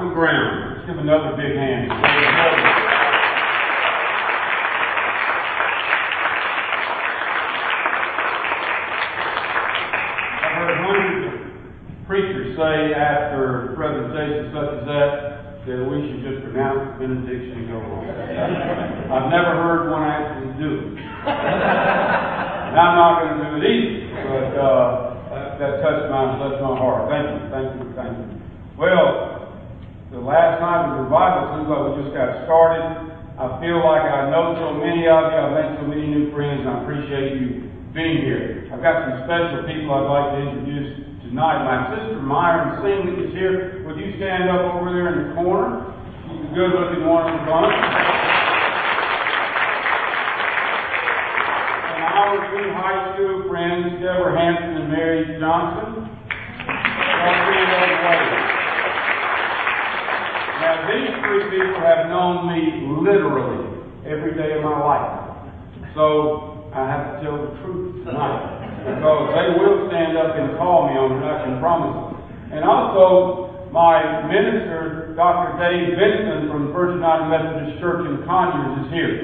Mark McGrown. Let's give another big hand. I've heard hundreds of preachers say after presentations such as that, that we should just pronounce the benediction and go home. I've never heard one actually do it. And I'm not going to do it either, but uh, that, that touched my, touched my heart. Thank you, thank you, thank you. Well, the last night the revival seems like we just got started. I feel like I know so many of you. I've made so many new friends, I appreciate you being here. I've got some special people I'd like to introduce tonight. My sister Myron Singh is here. Would you stand up over there in the corner? She's a good-looking one of the bunch. And our two high school friends, Deborah Hampton and Mary Johnson. Y'all stand up and wave. Now, these three people have known me literally every day of my life. So, I have to tell the truth tonight. Because they will stand up and call me on it, I can promise. And also, my minister, Dr. Dave Benson from First United Methodist Church in Conyers is here.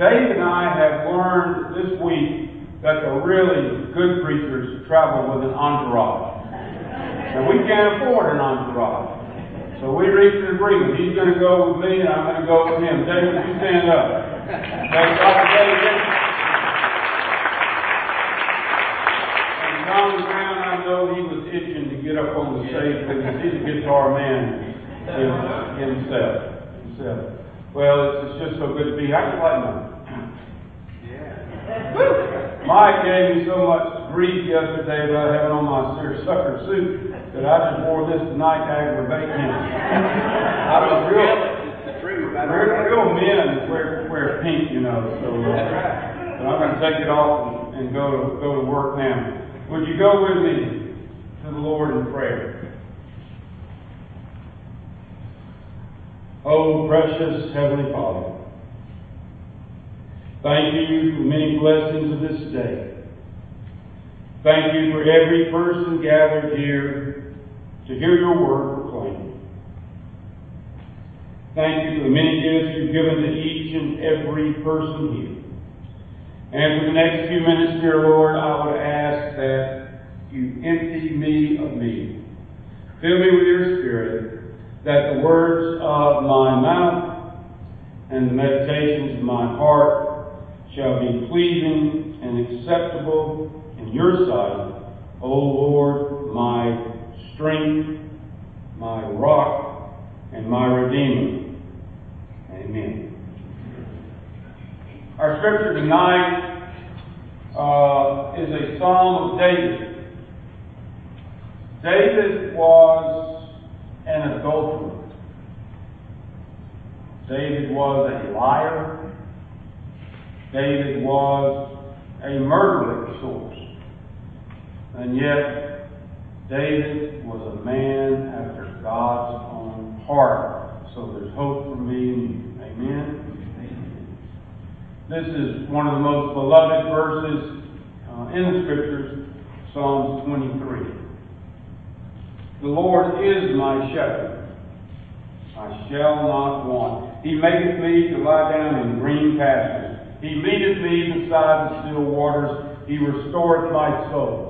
Dave and I have learned this week that the really good preachers travel with an entourage. And we can't afford an entourage. Reached an agreement. He's going to go with me, and I'm going to go with him. David, you stand up. Thank Dr. Dave Benson. And John Brown, I know he was itching to get up on the stage because he's a guitar man himself. himself. Well, it's just so good to be here. How you like mine? Mike gave me so much grief yesterday about having on my sucker suit that I just wore this tonight to aggravate him. I was real, real, real men wear, wear pink, you know, so, uh, so I'm going to take it off and, and go to, go to work now. Would you go with me to the Lord in prayer? Oh, precious Heavenly Father. Thank you for many blessings of this day. Thank you for every person gathered here to hear your word proclaimed. Thank you for the many gifts you've given to each and every person here. And for the next few minutes, dear Lord, I would ask that you empty me of me. Fill me with your spirit, that the words of my mouth and the meditations of my heart shall be pleasing and acceptable in your sight, O Lord, my strength, my rock, and my redeemer. Amen. Our scripture tonight uh, is a psalm of David. David was an adulterer. David was a liar. David was a murderer of sorts. And yet, David was a man after God's own heart. So there's hope for me and you. Amen? This is one of the most beloved verses uh, in the Scriptures, Psalms 23. The Lord is my shepherd. I shall not want. He maketh me to lie down in green pastures. He leadeth me beside the still waters. He restoreth my soul.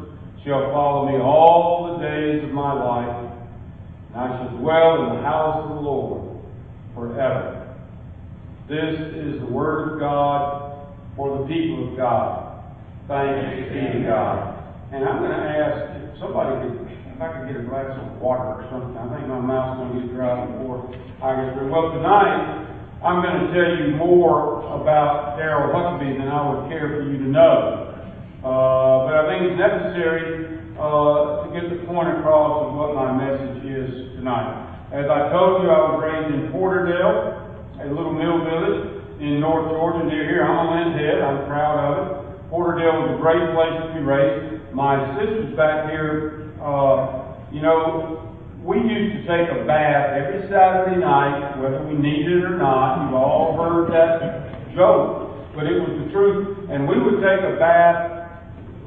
shall follow me all the days of my life, and I shall dwell in the house of the Lord forever. This is the word of God for the people of God. Thanks be to God. And I'm going to ask if somebody if I could get a glass of water or something. I think my mouth's going to get dry before I get through. Well, tonight, I'm going to tell you more about Darrell Huckaby than I would care for you to know. Uh, but I think it's necessary uh, to get the point across of what my message is tonight. As I told you, I was raised in Porterdale, a little mill village in North Georgia near here. I'm a. I'm proud of it. Porterdale was a great place to be raised. My sister's back here. Uh, you know, we used to take a bath every Saturday night, whether we needed it or not. You've all heard that joke, but it was the truth. And we would take a bath.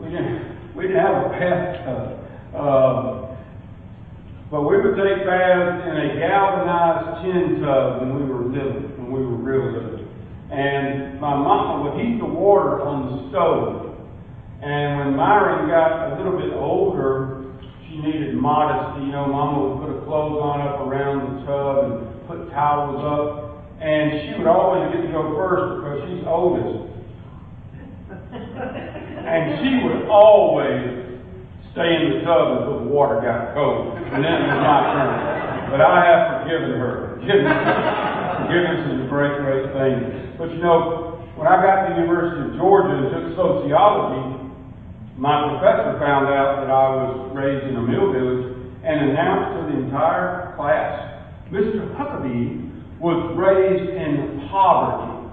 We didn't, we didn't have a bathtub. Uh, but we would take baths in a galvanized tin tub when we were little, when we were real little. And my mama would heat the water on the stove. And when Myron got a little bit older, she needed modesty. You know, Mama would put her clothes on up around the tub and put towels up. And she would always get to go first because she's oldest. And she would always stay in the tub until the water got cold. And then it was my turn. But I have forgiven her. Forgiveness is a great, great thing. But you know, when I got to the University of Georgia and took sociology, my professor found out that I was raised in a mill village and announced to the entire class, Mr. Huckaby was raised in poverty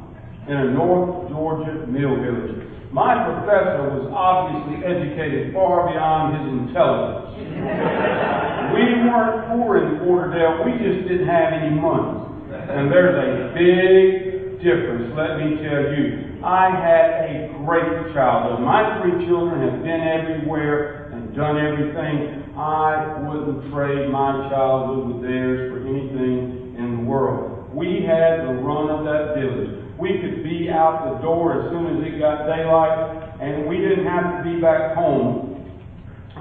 in a North Georgia mill village. My professor was obviously educated far beyond his intelligence. we weren't poor in Porterdale, we just didn't have any money. And there's a big difference, let me tell you. I had a great childhood. My three children have been everywhere and done everything. I wouldn't trade my childhood with theirs for anything in the world. We had the run of that village. We could be out the door as soon as it got daylight, and we didn't have to be back home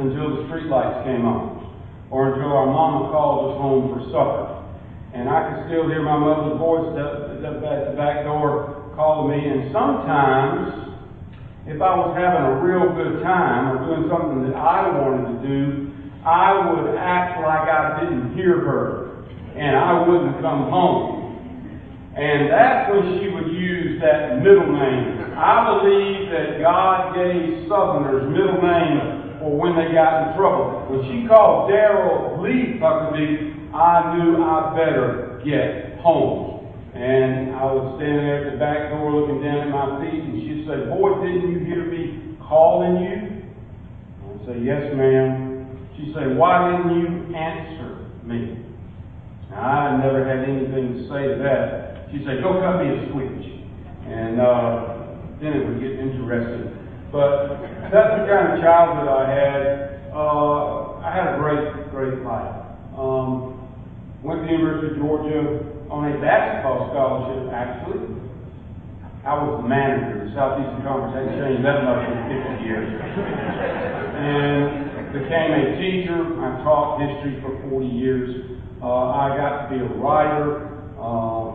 until the streetlights came on, or until our mama called us home for supper. And I could still hear my mother's voice at the back door calling me, and sometimes, if I was having a real good time or doing something that I wanted to do, I would act like I didn't hear her, and I wouldn't come home. And that's when she would use that middle name. I believe that God gave Southerners middle names for when they got in trouble. When she called Darrell Lee Huckaby, I knew I better get home. And I was standing there at the back door looking down at my feet, and she'd say, Boy, didn't you hear me calling you? I'd say, Yes, ma'am. She'd say, Why didn't you answer me? Now, I never had anything to say to that. She'd say, Go cut me a switch. And uh, then it would get interesting. But that's the kind of childhood I had. Uh, I had a great, great life. Um, went to the University of Georgia, on a basketball scholarship, actually. I was the manager. Of the Southeastern Conference I hadn't changed that much in 50 years. and became a teacher. I taught history for 40 years. Uh, I got to be a writer, uh,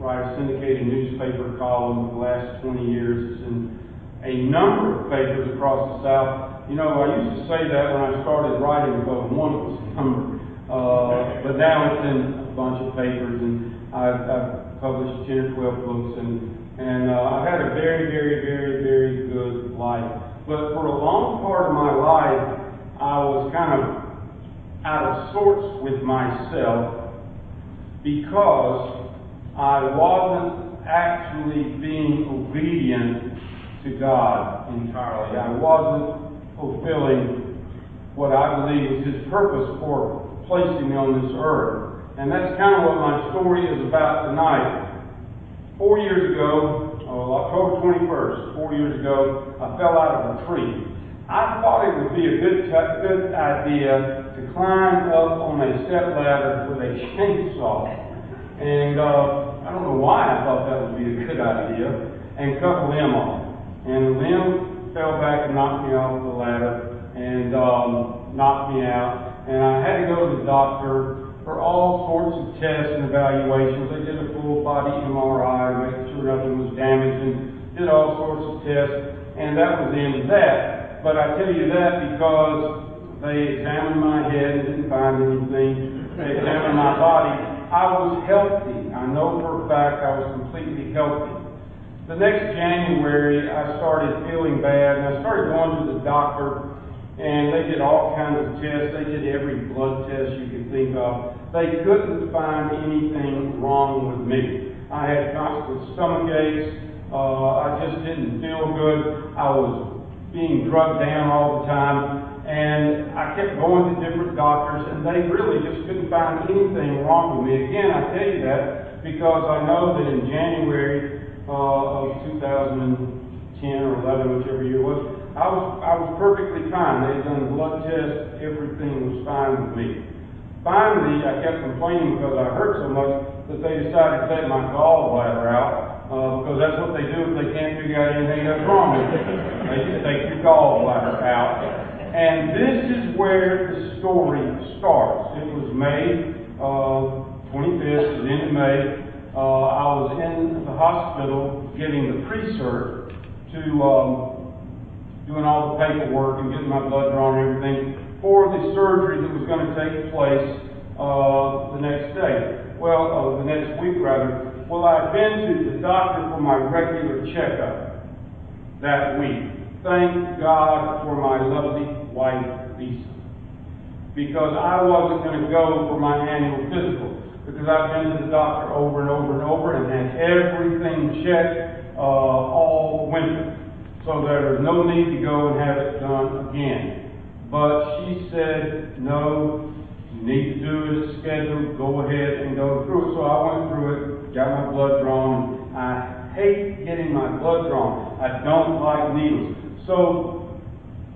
write a syndicated newspaper column for the last 20 years. It's in a number of papers across the South. You know, I used to say that when I started writing because one was number. Uh, but now it's in a bunch of papers, and I've, I've published 10 or 12 books, and, and uh, I've had a very, very, very, very good life. But for a long part of my life, I was kind of out of sorts with myself because I wasn't actually being obedient to God entirely. I wasn't fulfilling what I believe His purpose for placing me on this earth. And that's kind of what my story is about tonight. Four years ago, oh, October 21st, four years ago, I fell out of a tree. I thought it would be a good, good idea to climb up on a step ladder with a chainsaw. And uh, I don't know why I thought that would be a good idea. And cut a limb off. And the limb fell back and knocked me off the ladder and um, knocked me out. And I had to go to the doctor for all sorts of tests and evaluations. They did a full body MRI, making sure nothing was damaged, and did all sorts of tests, and that was the end of that. But I tell you that because they examined my head and didn't find anything. They examined my body. I was healthy. I know for a fact I was completely healthy. The next January, I started feeling bad, and I started going to the doctor and they did all kinds of tests. They did every blood test you could think of. They couldn't find anything wrong with me. I had constant stomach aches. Uh, I just didn't feel good. I was being drugged down all the time. And I kept going to different doctors, and they really just couldn't find anything wrong with me. Again, I tell you that because I know that in January uh, of 2010 or 11, whichever year it was, I was I was perfectly fine. They had done blood tests, everything was fine with me. Finally, I kept complaining because I hurt so much that they decided to take my gallbladder out uh, because that's what they do if they can't figure out anything that's wrong with you. They just take your gallbladder out. And this is where the story starts. It was May uh, 25th, the end of May. Uh, I was in the hospital getting the pre-cert to um, doing all the paperwork and getting my blood drawn and everything for the surgery that was going to take place uh, the next day. Well, uh, the next week rather. Well, I'd been to the doctor for my regular checkup that week. Thank God for my lovely wife, Lisa. Because I wasn't going to go for my annual physical. Because I've been to the doctor over and over and over and had everything checked uh, all winter. So there was no need to go and have it done again. But she said, no, you need to do it as scheduled. Go ahead and go through it. So I went through it, got my blood drawn. I hate getting my blood drawn. I don't like needles. So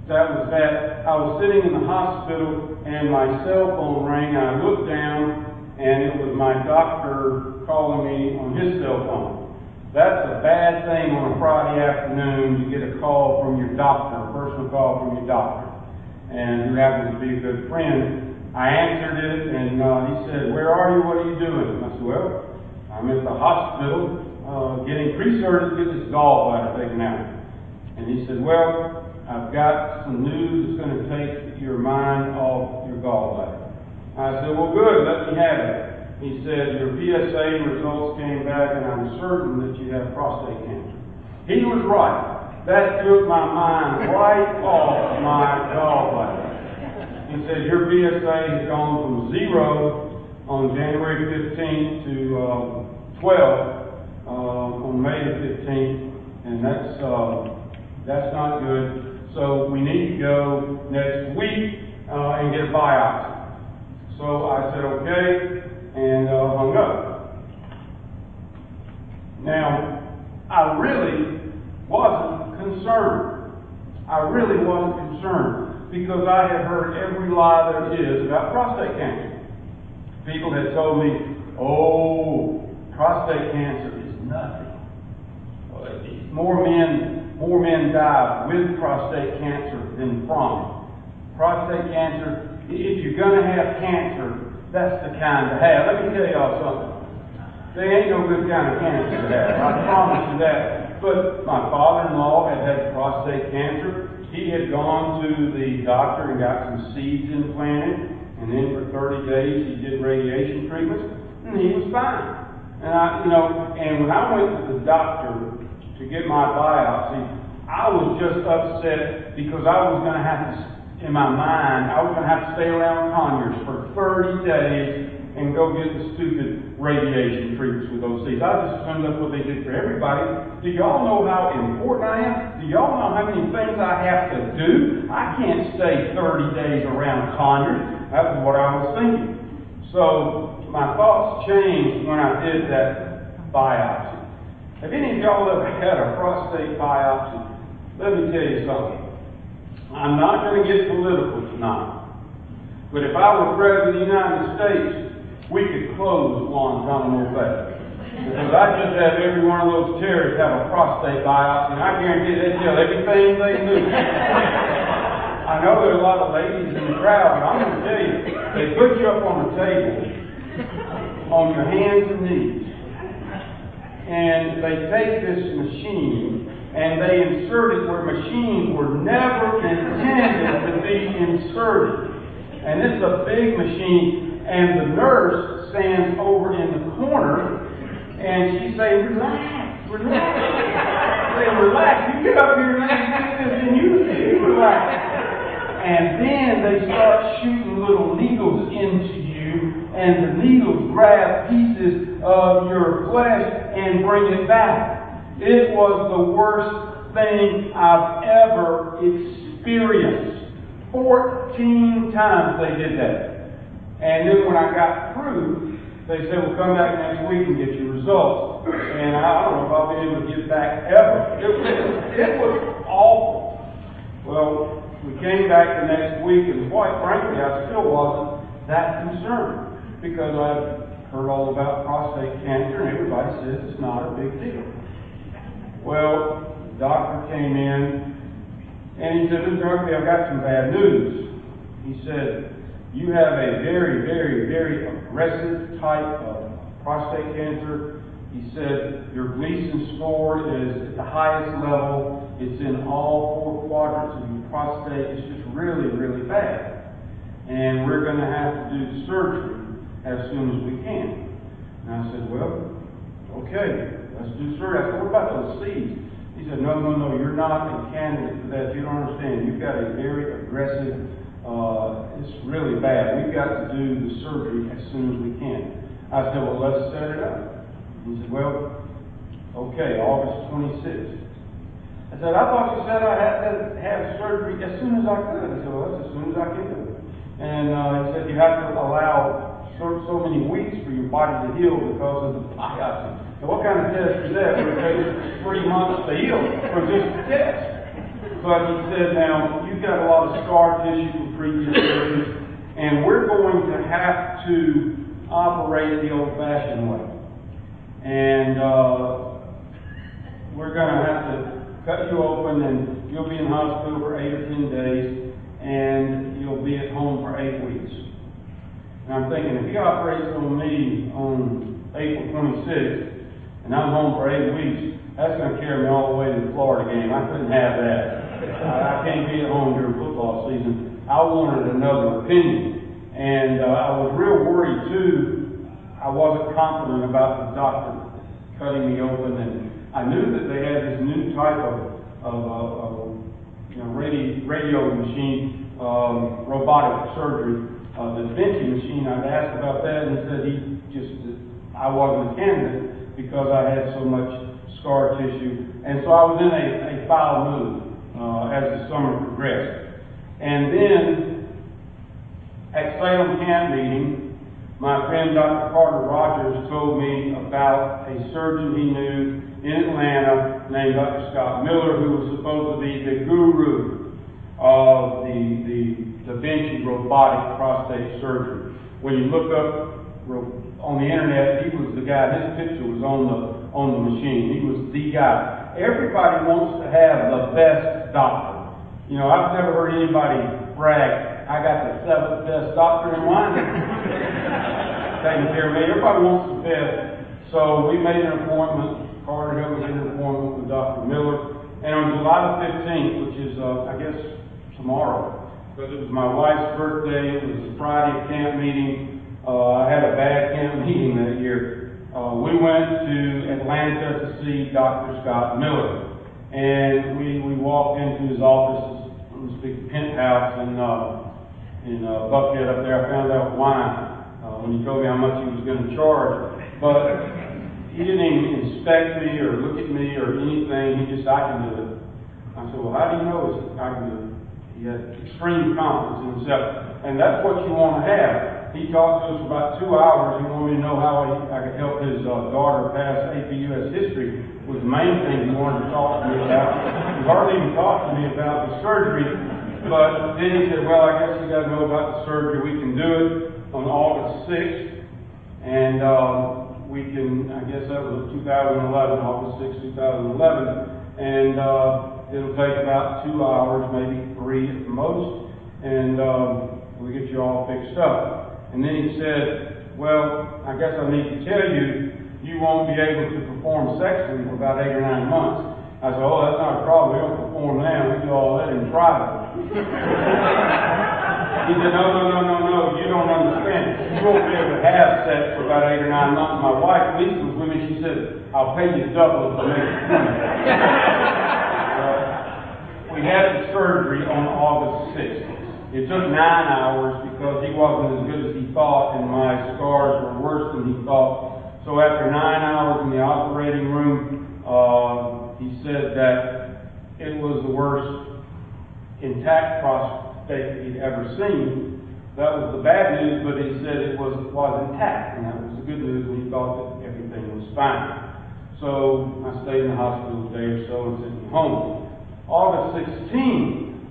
that was that. I was sitting in the hospital and my cell phone rang. I looked down and it was my doctor calling me on his cell phone. That's a bad thing on a Friday afternoon to get a call from your doctor, a personal call from your doctor, and who happens to be a good friend. I answered it and uh, he said, Where are you? What are you doing? I said, Well, I'm at the hospital uh, getting pre-surgery to get this gallbladder taken out. And he said, Well, I've got some news that's going to take your mind off your gallbladder. I said, Well, good, let me have it. He said, Your PSA results came back, and I'm certain that you have prostate cancer. He was right. That took my mind right off my gallbladder. He said, Your PSA has gone from zero on January 15th to uh, 12 uh, on May the 15th, and that's, uh, that's not good. So we need to go next week uh, and get a biopsy. So I said, okay, and uh, hung up. Now, I really wasn't concerned. I really wasn't concerned because I had heard every lie there is about prostate cancer. People had told me, oh, prostate cancer is nothing. More men, more men die with prostate cancer than from it. Prostate cancer, if you're going to have cancer, that's the kind to have. Let me tell y'all something. There ain't no good kind of cancer to have. I promise you that. But my father-in-law had had prostate cancer. He had gone to the doctor and got some seeds implanted. And then for 30 days he did radiation treatments. And he was fine. And I, you know, and when I went to the doctor to get my biopsy, I was just upset because I was going to have to in my mind, I was going to have to stay around Conyers for 30 days and go get the stupid radiation treatments with those seeds. I just assumed that's what they did for everybody. Do y'all know how important I am? Do y'all know how many things I have to do? I can't stay 30 days around Conyers. That was what I was thinking. So my thoughts changed when I did that biopsy. Have any of y'all ever had a prostate biopsy? Let me tell you something. I'm not going to get political tonight. But if I were President of the United States, we could close Guantanamo Bay. Because I just have every one of those terrorists have a prostate biopsy, and I guarantee they tell everything they do. I know there's a lot of ladies in the crowd, but I'm going to tell you, they put you up on a table, on your hands and knees, and they take this machine and they insert it where machines were never intended to be inserted. And this is a big machine, and the nurse stands over in the corner, and she's saying, relax, relax. Say, relax. You get up here and do this, and you, you relax. And then they start shooting little needles into you, and the needles grab pieces of your flesh and bring it back. It was the worst thing I've ever experienced. 14 times they did that. And then when I got through, they said, well, come back next week and get your results. And I don't know if I'll be able to get back ever. It, it, it was awful. Well, we came back the next week, and quite frankly, I still wasn't that concerned because I've heard all about prostate cancer, and everybody says it's not a big deal. Well, doctor came in, and he said, Mr. Huckley, I've got some bad news. He said, you have a very, very, very aggressive type of prostate cancer. He said, your Gleason score is at the highest level. It's in all four quadrants of your prostate. It's just really, really bad. And we're going to have to do surgery as soon as we can. And I said, well, okay, let's do surgery. I said, what about those seeds? He said, no, no, no, you're not a candidate for that. You don't understand. You've got a very aggressive, uh, it's really bad. We've got to do the surgery as soon as we can. I said, well, let's set it up. He said, well, okay, August 26th. I said, I thought you said I had to have surgery as soon as I could. He said, well, that's as soon as I can do it. And uh, he said, you have to allow so, so many weeks for your body to heal because of the biopsy. And what kind of test is that? It take three months to heal from just a test? But he said, now, you've got a lot of scar tissue from previous surgeries, and we're going to have to operate the old-fashioned way. And uh, we're going to have to cut you open, and you'll be in hospital for eight or ten days, and you'll be at home for eight weeks. And I'm thinking, if he operates on me on April 26th, and I'm home for eight weeks, that's going to carry me all the way to the Florida game. I couldn't have that. I, I can't be at home during football season. I wanted another opinion. And uh, I was real worried, too, I wasn't confident about the doctor cutting me open, and I knew that they had this new type of, of, of, of you know, radio, radio machine, um, robotic surgery, uh, Da Vinci machine. I'd asked about that, and he said he just I wasn't a candidate because I had so much scar tissue, and so I was in a, a foul mood uh, as the summer progressed, and then at Salem camp meeting. My friend Dr. Carter Rogers told me about a surgeon he knew in Atlanta named Dr. Scott Miller, who was supposed to be the guru of the, the Da Vinci robotic prostate surgery. When you look up on the internet, he was the guy, his picture was on the, on the machine. He was the guy. Everybody wants to have the best doctor. You know, I've never heard anybody brag, I got the seventh best doctor in line taking care of me. Everybody wants the best. So we made an appointment. Carter helped me get an appointment with Dr. Miller. And on July the 15th, which is, uh, I guess, tomorrow, because it was my wife's birthday, it was a Friday camp meeting. Uh, I had a bad camp meeting that year. Uh, we went to Atlanta to see Dr. Scott Miller. And we, we walked into his office, this big penthouse in, uh, in uh, Buckhead up there. I found out why uh, when he told me how much he was going to charge. But he didn't even inspect me or look at me or anything. He just, I can do it. I said, well, how do you know I can do it? He had extreme confidence in himself. And that's what you want to have. He talked to us for about two hours. He wanted me to know how he, I could help his uh, daughter pass AP US history was the main thing he wanted to talk to me about. He hardly even talked to me about the surgery. But then he said, well, I guess you got to know about the surgery. We can do it on August 6th, and um, we can, I guess that was 2011, August 6th, 2011, and uh, it'll take about two hours, maybe three at the most, and um, we'll get you all fixed up. And then he said, well, I guess I need to tell you, you won't be able to perform sexually for about eight or nine months. I said, oh, that's not a problem. We don't perform now. We do all that in private. He said, no, no, no, no, no, you don't understand. You won't be able to have sex for about eight or nine months. My wife, was with me. She said, I'll pay you double to make it well, we had the surgery on August 6th. It took nine hours because he wasn't as good as he thought, and my scars were worse than he thought. So after nine hours in the operating room, uh, he said that it was the worst intact prostate he'd ever seen. That was the bad news, but he said it was was intact, and that was the good news, and he thought that everything was fine. So I stayed in the hospital a day or so and sent me home. August 16th,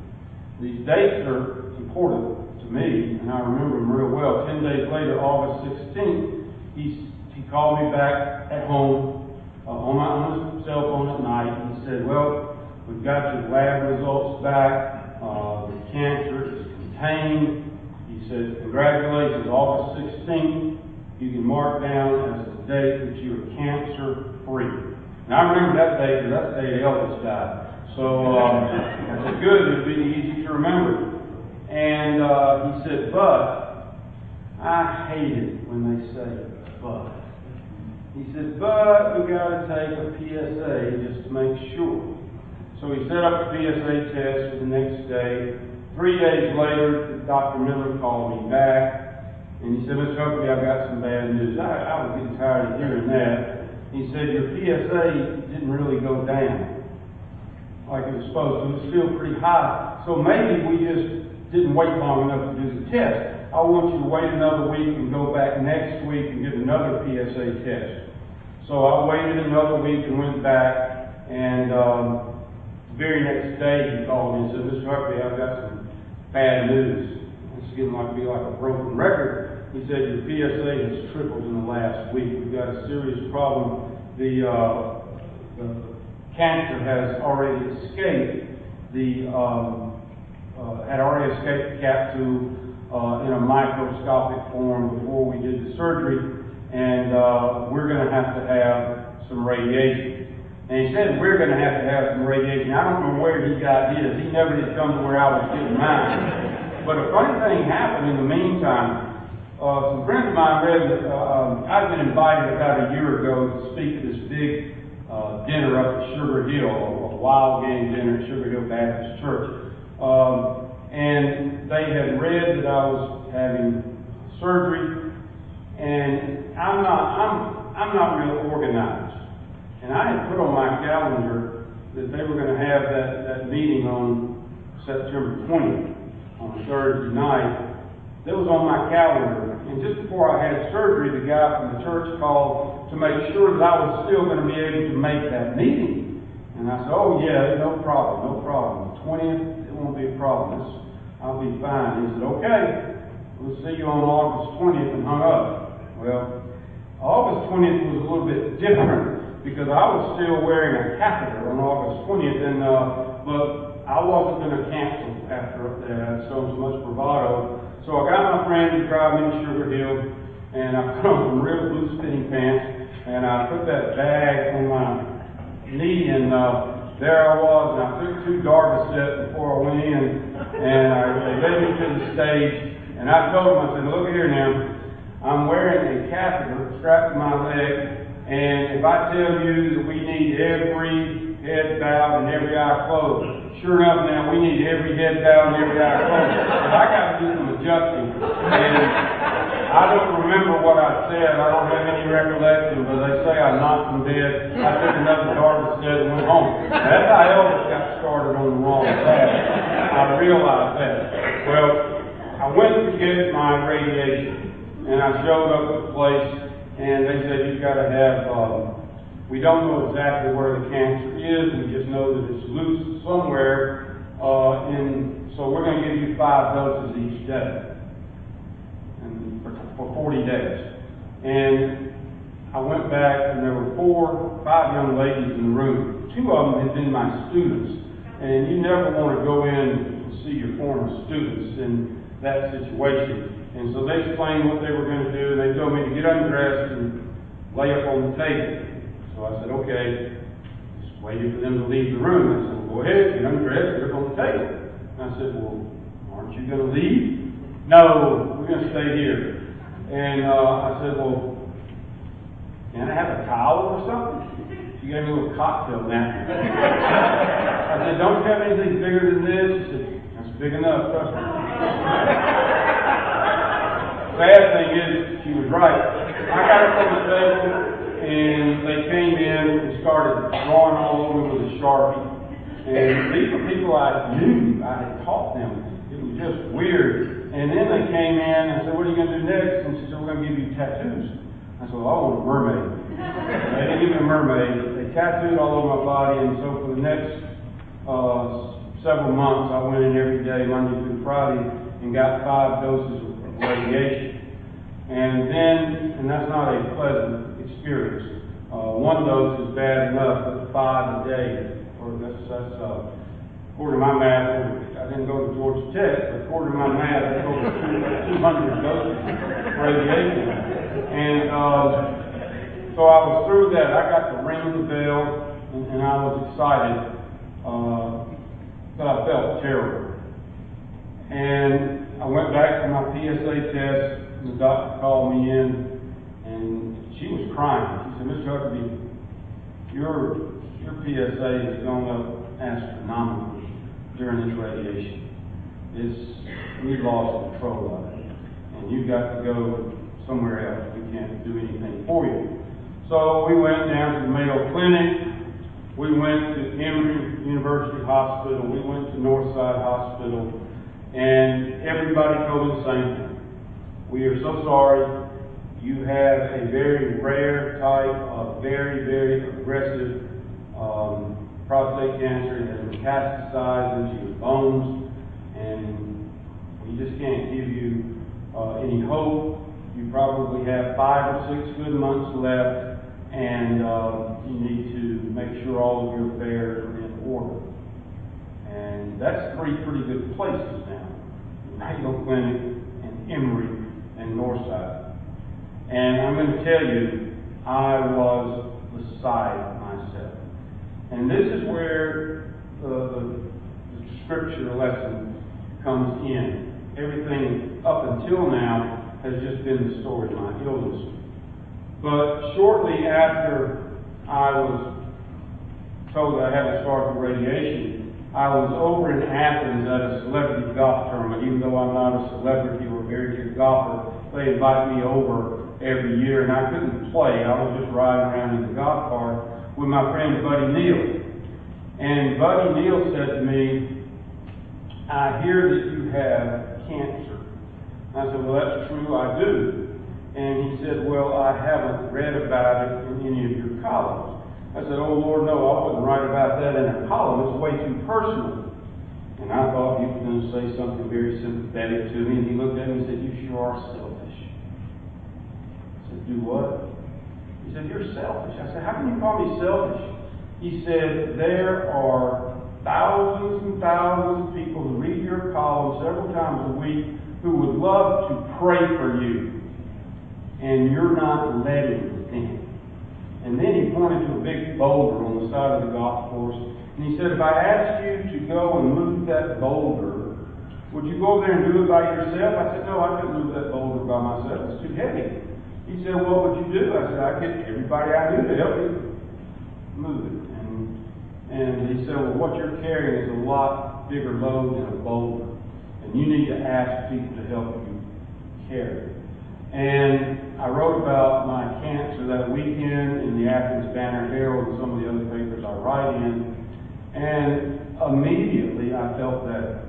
these dates are important to me, and I remember them real well. Ten days later, August 16th, he, he called me back at home uh, on, my, his cell phone at night, and he said, well, we've got your lab results back. Uh, cancer is contained. He said, congratulations, August 16th, you can mark down as the date that you are cancer free. And I remember that day because that's the day Elvis died. So um, I said, good, it'll be easy to remember. And uh, he said, but I hate it when they say but. He said, but we got to take a PSA just to make sure. So he set up a PSA test for the next day. Three days later, Dr. Miller called me back, and he said, Mr. Huckaby, I've got some bad news. I, I was getting tired of hearing that. He said, your PSA didn't really go down like it was supposed to. It was still pretty high. So maybe we just didn't wait long enough to do the test. I want you to wait another week and go back next week and get another PSA test. So I waited another week and went back, and um, the very next day he called me and said, Mr. Huckaby, I've got some bad news. It's getting like to be like a broken record. He said, your PSA has tripled in the last week. We've got a serious problem. The, uh, the cancer has already escaped the um, uh, had already escaped the cap tube uh, in a microscopic form before we did the surgery, and uh, we're going to have to have some radiation. And he said we're going to have to have some radiation. I don't know where he got his. He never did come to where I was getting mine. But a funny thing happened in the meantime. Uh, some friends of mine read uh, um, I'd been invited about a year ago to speak at this big uh, dinner up at Sugar Hill, a wild game dinner at Sugar Hill Baptist Church. Um, and they had read that I was having surgery, and I'm not, I'm, I'm not real organized. And I had put on my calendar that they were going to have that, that meeting on September 20th, on a Thursday night. That was on my calendar. And just before I had surgery, the guy from the church called to make sure that I was still going to be able to make that meeting. And I said, oh yeah, no problem, no problem. The 20th, it won't be a problem. It's, I'll be fine. He said, okay, we'll see you on August 20th and hung up. Well, August 20th was a little bit different because I was still wearing a catheter on August 20th, and uh, but I wasn't going to cancel after that. Shown so much bravado. So I got my friend to drive me to Sugar Hill, and I put on some real loose fitting pants, and I put that bag on my knee, and uh, there I was, and I took two Darvocet before I went in, and I, they led me to the stage, and I told them, I said, look here now, I'm wearing a catheter strapped to my leg, and if I tell you that we need every head bowed and every eye closed, Sure enough, now we need every head down and every eye closed. But I got to do some adjusting. And I don't remember what I said. I don't have any recollection, but they say I knocked them dead. I took another Darvocet and went home. That's how Elvis got started on the wrong path. I realized that. Well, I went to get my radiation, and I showed up at the place, and they said you've got to have. Um, we don't know exactly where the cancer is. We just know that it's loose somewhere. Uh, in, so we're going to give you five doses each day and for, for 40 days. And I went back, and there were four, five young ladies in the room. Two of them had been my students. And you never want to go in and see your former students in that situation. And so they explained what they were going to do, and they told me to get undressed and lay up on the table. So I said, okay. Just waited for them to leave the room. I said, well, go ahead, get undressed, get up on the table. And I said, well, aren't you going to leave? No, we're going to stay here. And uh, I said, well, can I have a towel or something? She gave me a little cocktail napkin. I said, don't you have anything bigger than this? She said, that's big enough, trust me. Bad thing is, she was right. I got up on the table, and they came in and started drawing all over with a sharpie. And these were people I knew. I had taught them. It was just weird. And then they came in and said, "What are you going to do next?" And she said, "We're going to give you tattoos." I said, well, I want a mermaid. they didn't give me a mermaid. They tattooed all over my body, and so for the next uh, several months, I went in every day, Monday through Friday, and got five doses of radiation. And then, and that's not a pleasant experience. Uh, one dose is bad enough, but five a day, or that's, that's uh, according to my math, I didn't go to Georgia Tech, but according to my math, that's over 200 doses of radiation. And uh, so I was through that. I got to ring the bell, and, and I was excited, uh, but I felt terrible. And I went back for my PSA test, and the doctor called me in, and she was crying. She said, Mr. Huckaby, your, your PSA has gone up astronomically during this radiation. It's, we lost control of it. And you've got to go somewhere else. We can't do anything for you. So we went down to the Mayo Clinic. We went to Emory University Hospital. We went to Northside Hospital. And everybody told the same thing. We are so sorry. You have a very rare type of very, very aggressive um, prostate cancer that metastasized into your bones. And we just can't give you uh, any hope. You probably have five or six good months left, and uh, you need to make sure all of your affairs are in order. And that's three pretty good places. Mayo Clinic and Emory and Northside. And I'm going to tell you, I was beside myself. And this is where the, the, the scripture lesson comes in. Everything up until now has just been the story of my illness. But shortly after I was told I had to start the radiation, I was over in Athens at a celebrity golf tournament. Even though I'm not a celebrity or a very good golfer, they invite me over every year, and I couldn't play. I was just riding around in the golf cart with my friend Buddy Neal. And Buddy Neal said to me, I hear that you have cancer. I said, Well, that's true, I do. And he said, Well, I haven't read about it in any of your columns. I said, Oh, Lord, no, I wouldn't write about that in a column. It's way too personal. And I thought he was going to say something very sympathetic to me. And he looked at me and said, You sure are selfish. I said, Do what? He said, You're selfish. I said, How can you call me selfish? He said, There are thousands and thousands of people who read your column several times a week who would love to pray for you. And you're not letting them. And then he pointed to a big boulder on the side of the golf course. And he said, If I asked you to go and move that boulder, would you go over there and do it by yourself? I said, No, I couldn't move that boulder by myself. It's too heavy. He said, What would you do? I said, I'd get everybody I knew to help me move it. And, and he said, Well, what you're carrying is a lot bigger load than a boulder. And you need to ask people to help you carry it. And I wrote about my cancer that weekend in the Athens Banner Herald and some of the other papers I write in. And immediately I felt better.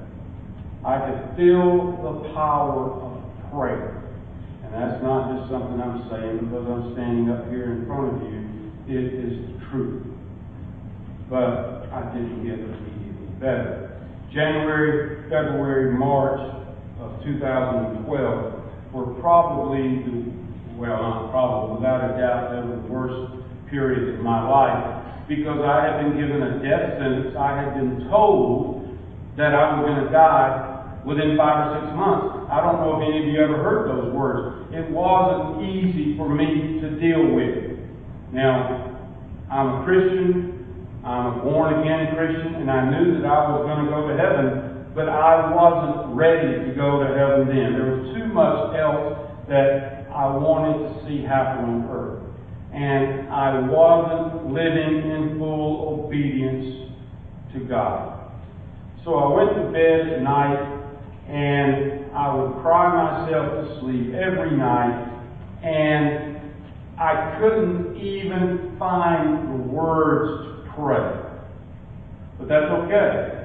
I could feel the power of prayer. And that's not just something I'm saying because I'm standing up here in front of you. It is the truth. But I didn't get immediately better. January, February, March of 2012 were probably the, well, not probably, without a doubt, they were the worst periods of my life because I had been given a death sentence. I had been told that I was going to die within five or six months. I don't know if any of you ever heard those words. It wasn't easy for me to deal with. Now, I'm a Christian. I'm a born again Christian, and I knew that I was going to go to heaven but I wasn't ready to go to heaven then. There was too much else that I wanted to see happen on earth. And I wasn't living in full obedience to God. So I went to bed at night and I would cry myself to sleep every night and I couldn't even find the words to pray. But that's okay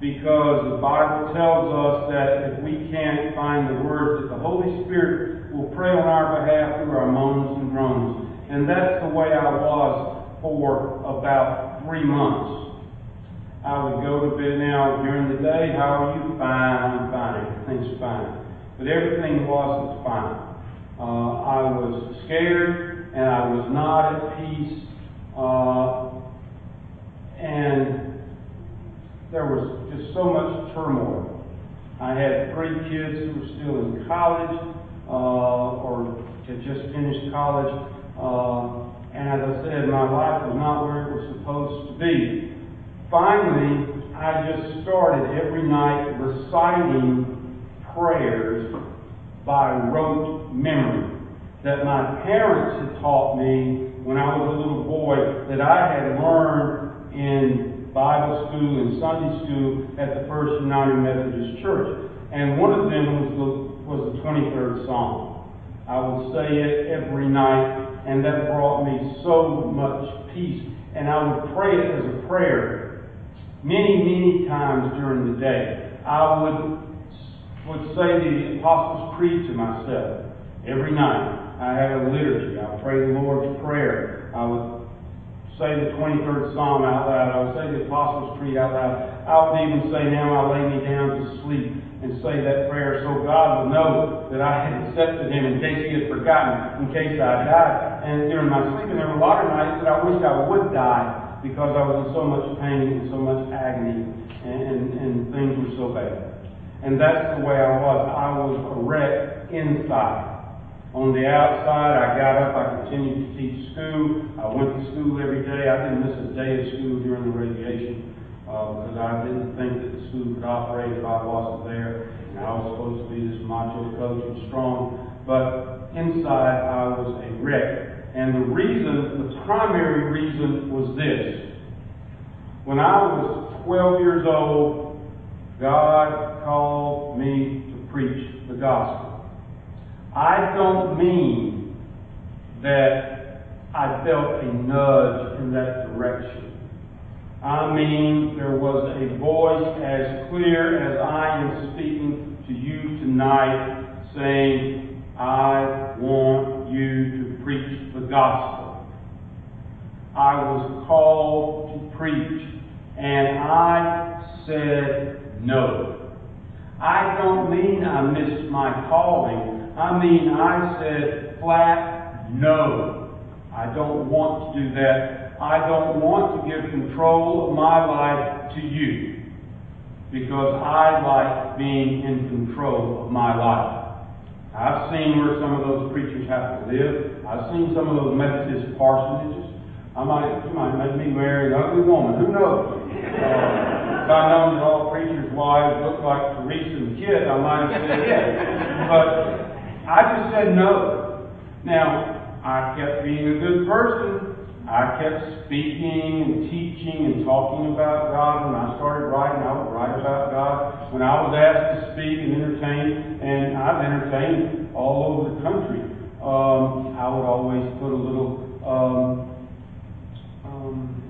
because the Bible tells us that if we can't find the words, that the Holy Spirit pray on our behalf through our moans and groans. And that's the way I was for about three months. I would go to bed now during the day. How are you? Fine. I'm fine. Everything's fine. But everything wasn't fine. Uh, I was scared and I was not at peace. Uh, and there was just so much turmoil. I had three kids who were still in college or had just finished college. Uh, and as I said, my life was not where it was supposed to be. Finally, I just started every night reciting prayers by rote memory that my parents had taught me when I was a little boy that I had learned in Bible school and Sunday school at the First United Methodist Church. And one of them was the 23rd Psalm. I would say it every night, and that brought me so much peace. And I would pray it as a prayer many, many times during the day. I would, would say the Apostles' Creed to myself every night. I had a liturgy. I would pray the Lord's Prayer. I would say the 23rd Psalm out loud. I would say the Apostles' Creed out loud. I would even say, Now I lay me down to sleep and say that prayer so God would know that I had accepted Him in case He had forgotten, in case I died. And during my sleep, and there were a lot of nights that I wished I would die because I was in so much pain and so much agony and, and, and things were so bad. And that's the way I was. I was a wreck inside. On the outside, I got up, I continued to teach school. I went to school every day. I didn't miss a day of school during the radiation Uh, because I didn't think that the school could operate if I wasn't there. And I was supposed to be this macho coach and strong. But inside, I was a wreck. And the reason, the primary reason was this. When I was 12 years old, God called me to preach the gospel. I don't mean that I felt a nudge in that direction. I mean there was a voice as clear as I am speaking to you tonight saying, I want you to preach the gospel. I was called to preach, and I said no. I don't mean I missed my calling. I mean I said flat no. I don't want to do that. I don't want to give control of my life to you because I like being in control of my life. I've seen where some of those preachers have to live. I've seen some of those Methodist parsonages. I might, you might make me marry an ugly woman. Who knows? Uh, if I'd known that all preachers' wives looked like Teresa and Kit, I might have said yes. But I just said no. Now, I kept being a good person. I kept speaking and teaching and talking about God. When I started writing, I would write about God. When I was asked to speak and entertain, and I've entertained all over the country, um, I would always put a little um, um,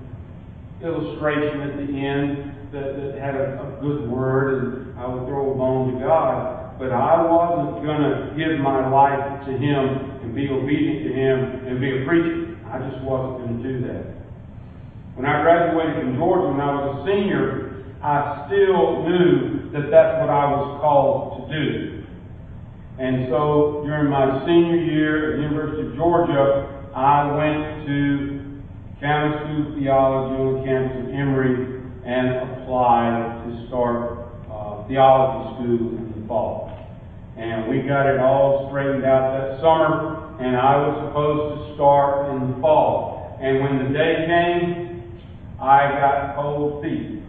illustration at the end that, that had a, a good word, and I would throw a bone to God. But I wasn't going to give my life to Him and be obedient to Him and be a preacher. I just wasn't going to do that. When I graduated from Georgia when I was a senior, I still knew that that's what I was called to do. And so during my senior year at the University of Georgia, I went to Candler School of Theology on the campus of Emory and applied to start uh, theology school in the fall. And we got it all straightened out that summer and I was supposed to start in the fall. And when the day came, I got cold feet.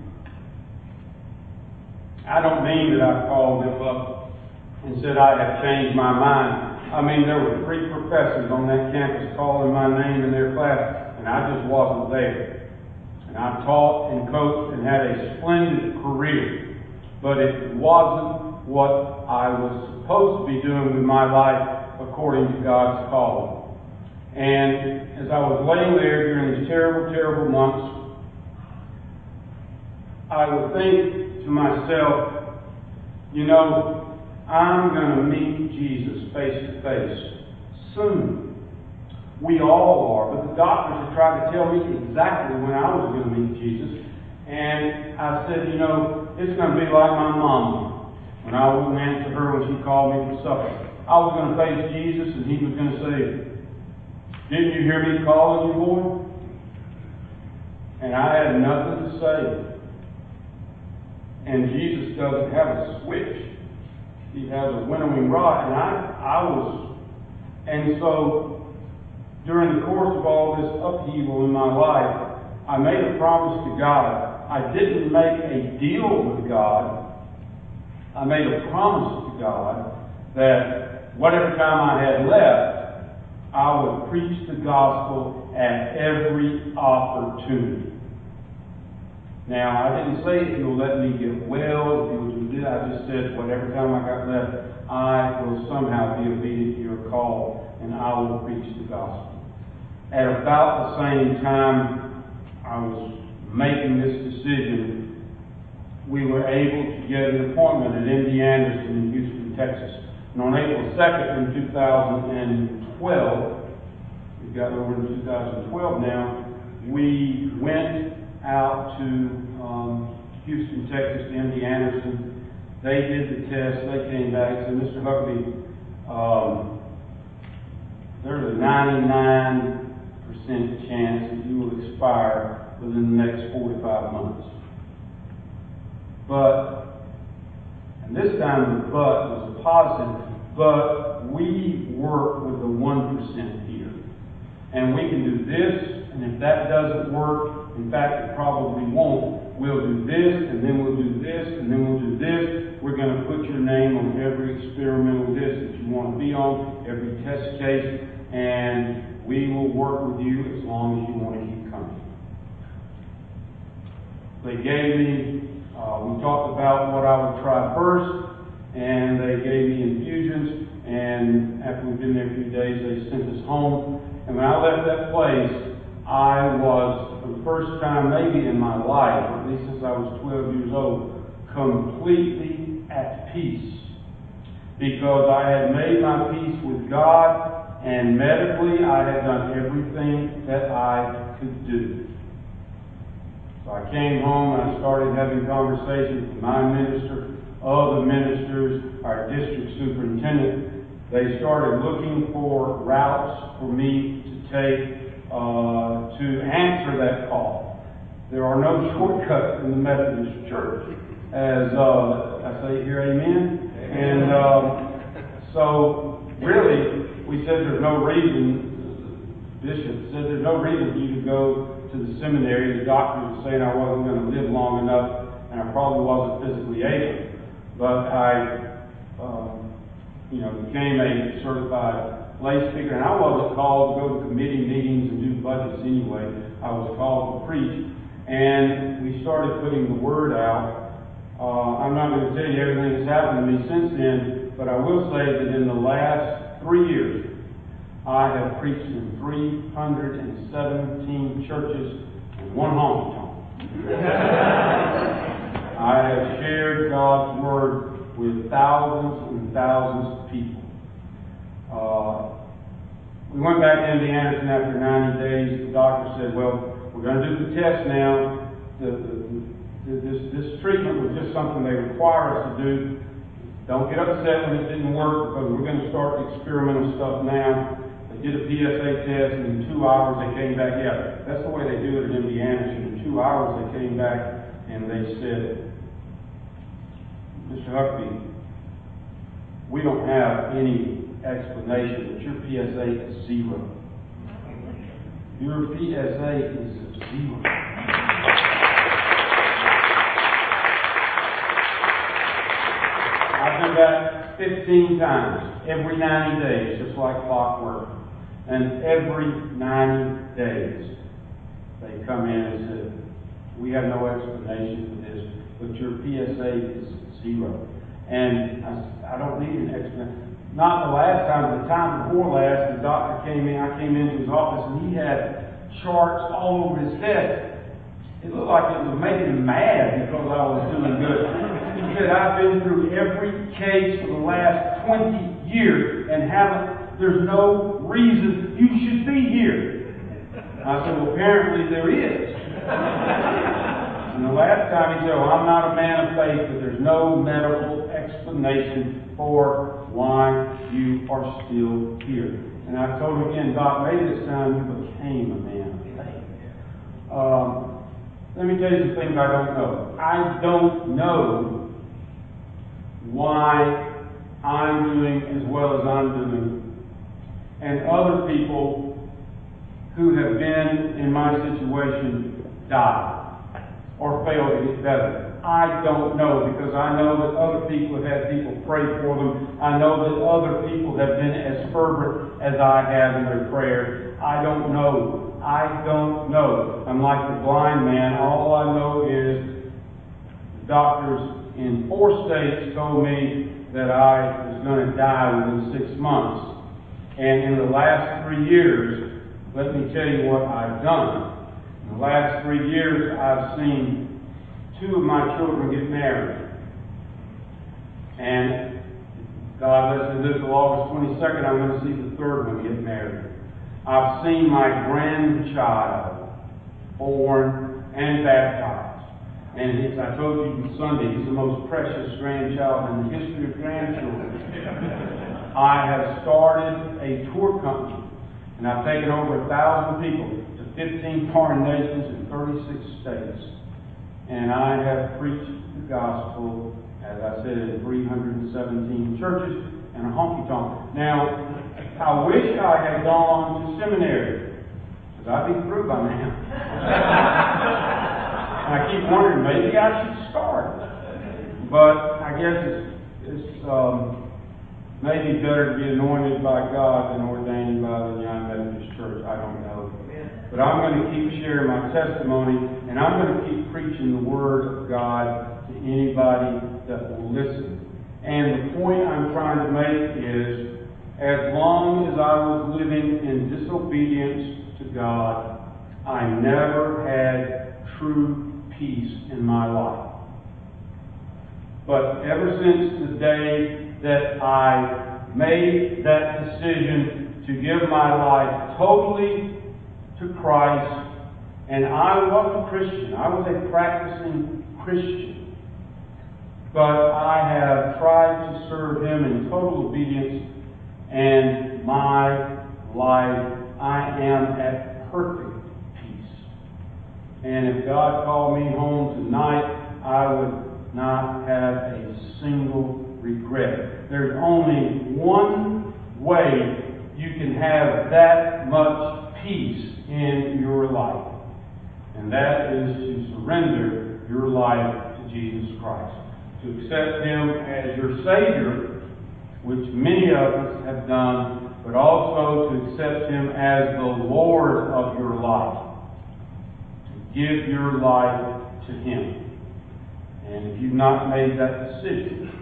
I don't mean that I called them up and said I have changed my mind. I mean, there were three professors on that campus calling my name in their class, and I just wasn't there. And I taught and coached and had a splendid career. But it wasn't what I was supposed to be doing with my life according to God's calling. And as I was laying there during these terrible, terrible months, I would think to myself, you know, I'm going to meet Jesus face to face soon. We all are, but the doctors have tried to tell me exactly when I was going to meet Jesus. And I said, you know, it's going to be like my mom when I wouldn't answer her when she called me for supper. I was going to face Jesus, and he was going to say, Didn't you hear me calling you, boy? And I had nothing to say. And Jesus doesn't have a switch. He has a winnowing rod. And I, I was, and so during the course of all this upheaval in my life, I made a promise to God. I didn't make a deal with God. I made a promise to God that whatever time I had left, I would preach the gospel at every opportunity. Now, I didn't say if you'll let me get well, if you'll do this. I just said whatever time I got left, I will somehow be obedient to your call and I will preach the gospel. At about the same time I was making this decision, we were able to get an appointment at MD Anderson in Houston, Texas. And on April 2nd in 2012, we've got over to 2012 now, we went out to um, Houston, Texas to MD Anderson. They did the test, they came back and said, Mr. Huckaby, um, there's a 99 percent chance that you will expire within the next 45 months. But, and this time the but was a positive, but we work with the 1% here. And we can do this, and if that doesn't work, in fact, it probably won't, we'll do this, and then we'll do this, and then we'll do this. We're going to put your name on every experimental list that you want to be on, every test case, and we will work with you as long as you want to keep coming. They gave me, uh, we talked about what I would try first, and they gave me infusions, and after we've been there a few days, they sent us home. And when I left that place, I was, for the first time maybe in my life, at least since I was 12 years old, completely at peace. Because I had made my peace with God and medically I had done everything that I could do. So I came home and I started having conversations with my minister, other ministers, our district superintendent. They started looking for routes for me to take uh, to answer that call. There are no shortcuts in the Methodist Church, as uh, I say here, Amen. And uh, so, really, we said there's no reason, Bishop said there's no reason for you to go to the seminary. The doctor was saying I wasn't going to live long enough, and I probably wasn't physically able. But I, um, you know, became a certified lay speaker, and I wasn't called to go to committee meetings and do budgets anyway. I was called to preach, and we started putting the word out. Uh, I'm not going to tell you everything that's happened to me since then, but I will say that in the last three years, I have preached in 317 churches and one honky tonk. I have shared God's Word with thousands and thousands of people. Uh, we went back to MD Anderson after 90 days. The doctor said, well, we're going to do the test now. The, the, the, this, this treatment was just something they require us to do don't get upset when it didn't work because we're going to start the experimental stuff now. Did a PSA test and in two hours they came back. Yeah, that's the way they do it in Indiana. Anderson. In two hours they came back and they said, Mr. Huckaby, we don't have any explanation, but your PSA is zero. Your PSA is zero. I've done that 15 times every 90 days, just like clockwork. And every 90 days, they come in and said, We have no explanation for this, but your PSA is zero. And I, I don't need an explanation. Not the last time, the time before last, the doctor came in, I came into his office and he had charts all over his desk. It looked like it was making him mad because I was doing good. He said, I've been through every case for the last 20 years and haven't, there's no reason you should be here. I said, well, apparently there is. And the last time he said, well, I'm not a man of faith, but there's no medical explanation for why you are still here. And I told him again, Doc, maybe this time you became a man of faith. Um, let me tell you some things I don't know. I don't know why I'm doing as well as I'm doing, and other people who have been in my situation die or fail to get better. I don't know because I know that other people have had people pray for them. I know that other people have been as fervent as I have in their prayers. I don't know. I don't know. I'm like the blind man. All I know is doctors in four states told me that I was going to die within six months. And in the last three years, let me tell you what I've done. In the last three years, I've seen two of my children get married. And God lets me live till August 22nd, I'm going to see the third one get married. I've seen my grandchild born and baptized. And as I told you Sunday, he's the most precious grandchild in the history of grandchildren. I have started a tour company, and I've taken over a thousand people to 15 foreign nations in 36 states. And I have preached the gospel, as I said, in 317 churches and a honky tonk. Now, I wish I had gone to seminary, because I'd be through by now. and I keep wondering, maybe I should start. But I guess it's, it's um, maybe better to be anointed by God than ordained by the United Methodist Church. I don't know. But I'm going to keep sharing my testimony, and I'm going to keep preaching the Word of God to anybody that will listen. And the point I'm trying to make is, as long as I was living in disobedience to God, I never had true peace in my life. But ever since the day that I made that decision to give my life totally to Christ, and I was a Christian. I was a practicing Christian. But I have tried to serve Him in total obedience, and my life, I am at perfect peace. And if God called me home tonight, I would not have a single regret. There's only one way you can have that much peace in your life. And that is to surrender your life to Jesus Christ. To accept Him as your Savior, which many of us have done, but also to accept Him as the Lord of your life. To give your life to Him. And if you've not made that decision,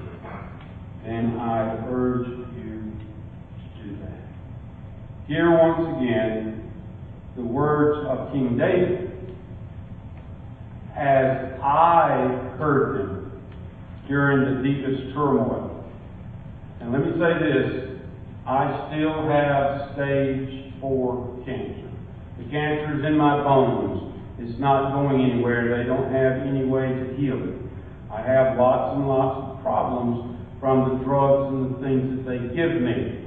then I urge you to do that. Here once again the words of King David as I heard them during the deepest turmoil. And let me say this I still have stage four cancer. The cancer is in my bones. It's not going anywhere. They don't have any way to heal it. I have lots and lots of problems from the drugs and the things that they give me.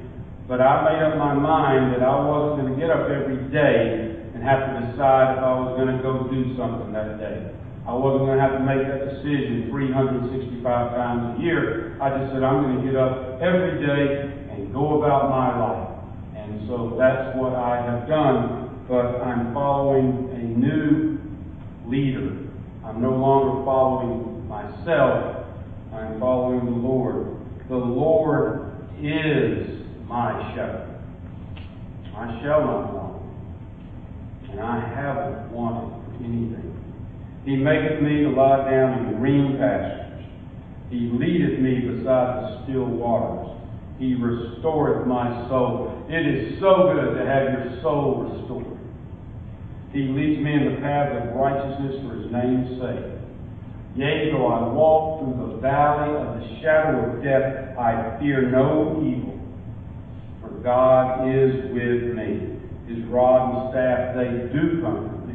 But I made up my mind that I wasn't going to get up every day and have to decide if I was going to go do something that day. I wasn't going to have to make that decision 365 times a year. I just said, I'm going to get up every day and go about my life. And so that's what I have done. But I'm following a new leader. I'm no longer following myself. I'm following the Lord. The Lord is my shepherd. I shall not want, and I haven't wanted anything. He maketh me to lie down in green pastures. He leadeth me beside the still waters. He restoreth my soul. It is so good to have your soul restored. He leads me in the path of righteousness for his name's sake. Yea, though I walk through the valley of the shadow of death, I fear no evil. For God is with me. His rod and staff, they do comfort me.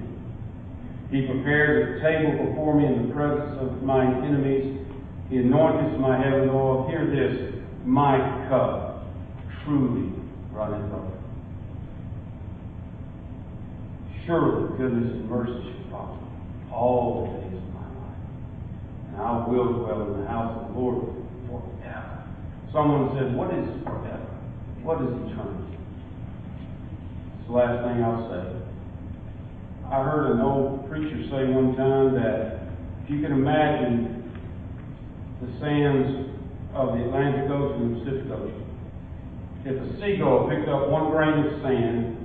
He prepares a table before me in the presence of mine enemies. He anointeth my head with oil. Hear this, my cup truly runneth over. Surely goodness and mercy shall follow all the days my. And I will dwell in the house of the Lord forever. Someone said, What is forever? What is eternity? It's the last thing I'll say. I heard an old preacher say one time that if you can imagine the sands of the Atlantic Ocean and the Pacific Ocean, if a seagull picked up one grain of sand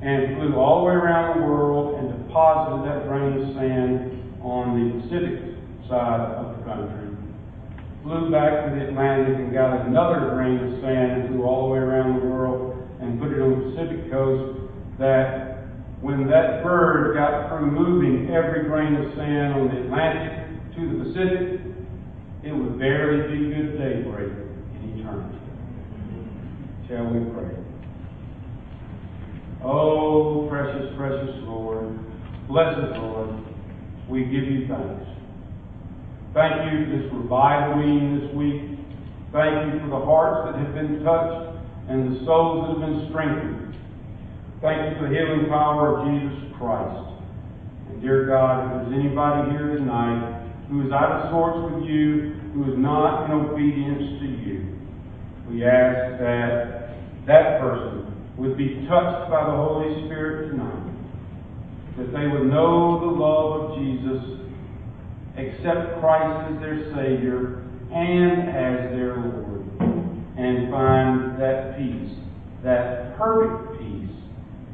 and flew all the way around the world and deposited that grain of sand on the Pacific side of the country, flew back to the Atlantic and got another grain of sand and flew all the way around the world and put it on the Pacific coast, that when that bird got through moving every grain of sand on the Atlantic to the Pacific, it would barely be good daybreak in eternity. Shall we pray? Oh, precious, precious Lord, blessed Lord, we give you thanks. Thank you for this revival meeting this week. Thank you for the hearts that have been touched and the souls that have been strengthened. Thank you for the healing power of Jesus Christ. And dear God, if there's anybody here tonight who is out of sorts with you, who is not in obedience to you, we ask that that person would be touched by the Holy Spirit tonight, that they would know the love of Jesus, accept Christ as their Savior and as their Lord, and find that peace, that perfect peace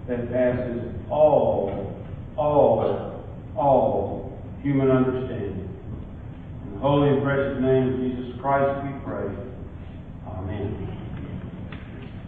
that passes all, all, all human understanding. In the holy and precious name of Jesus Christ we pray.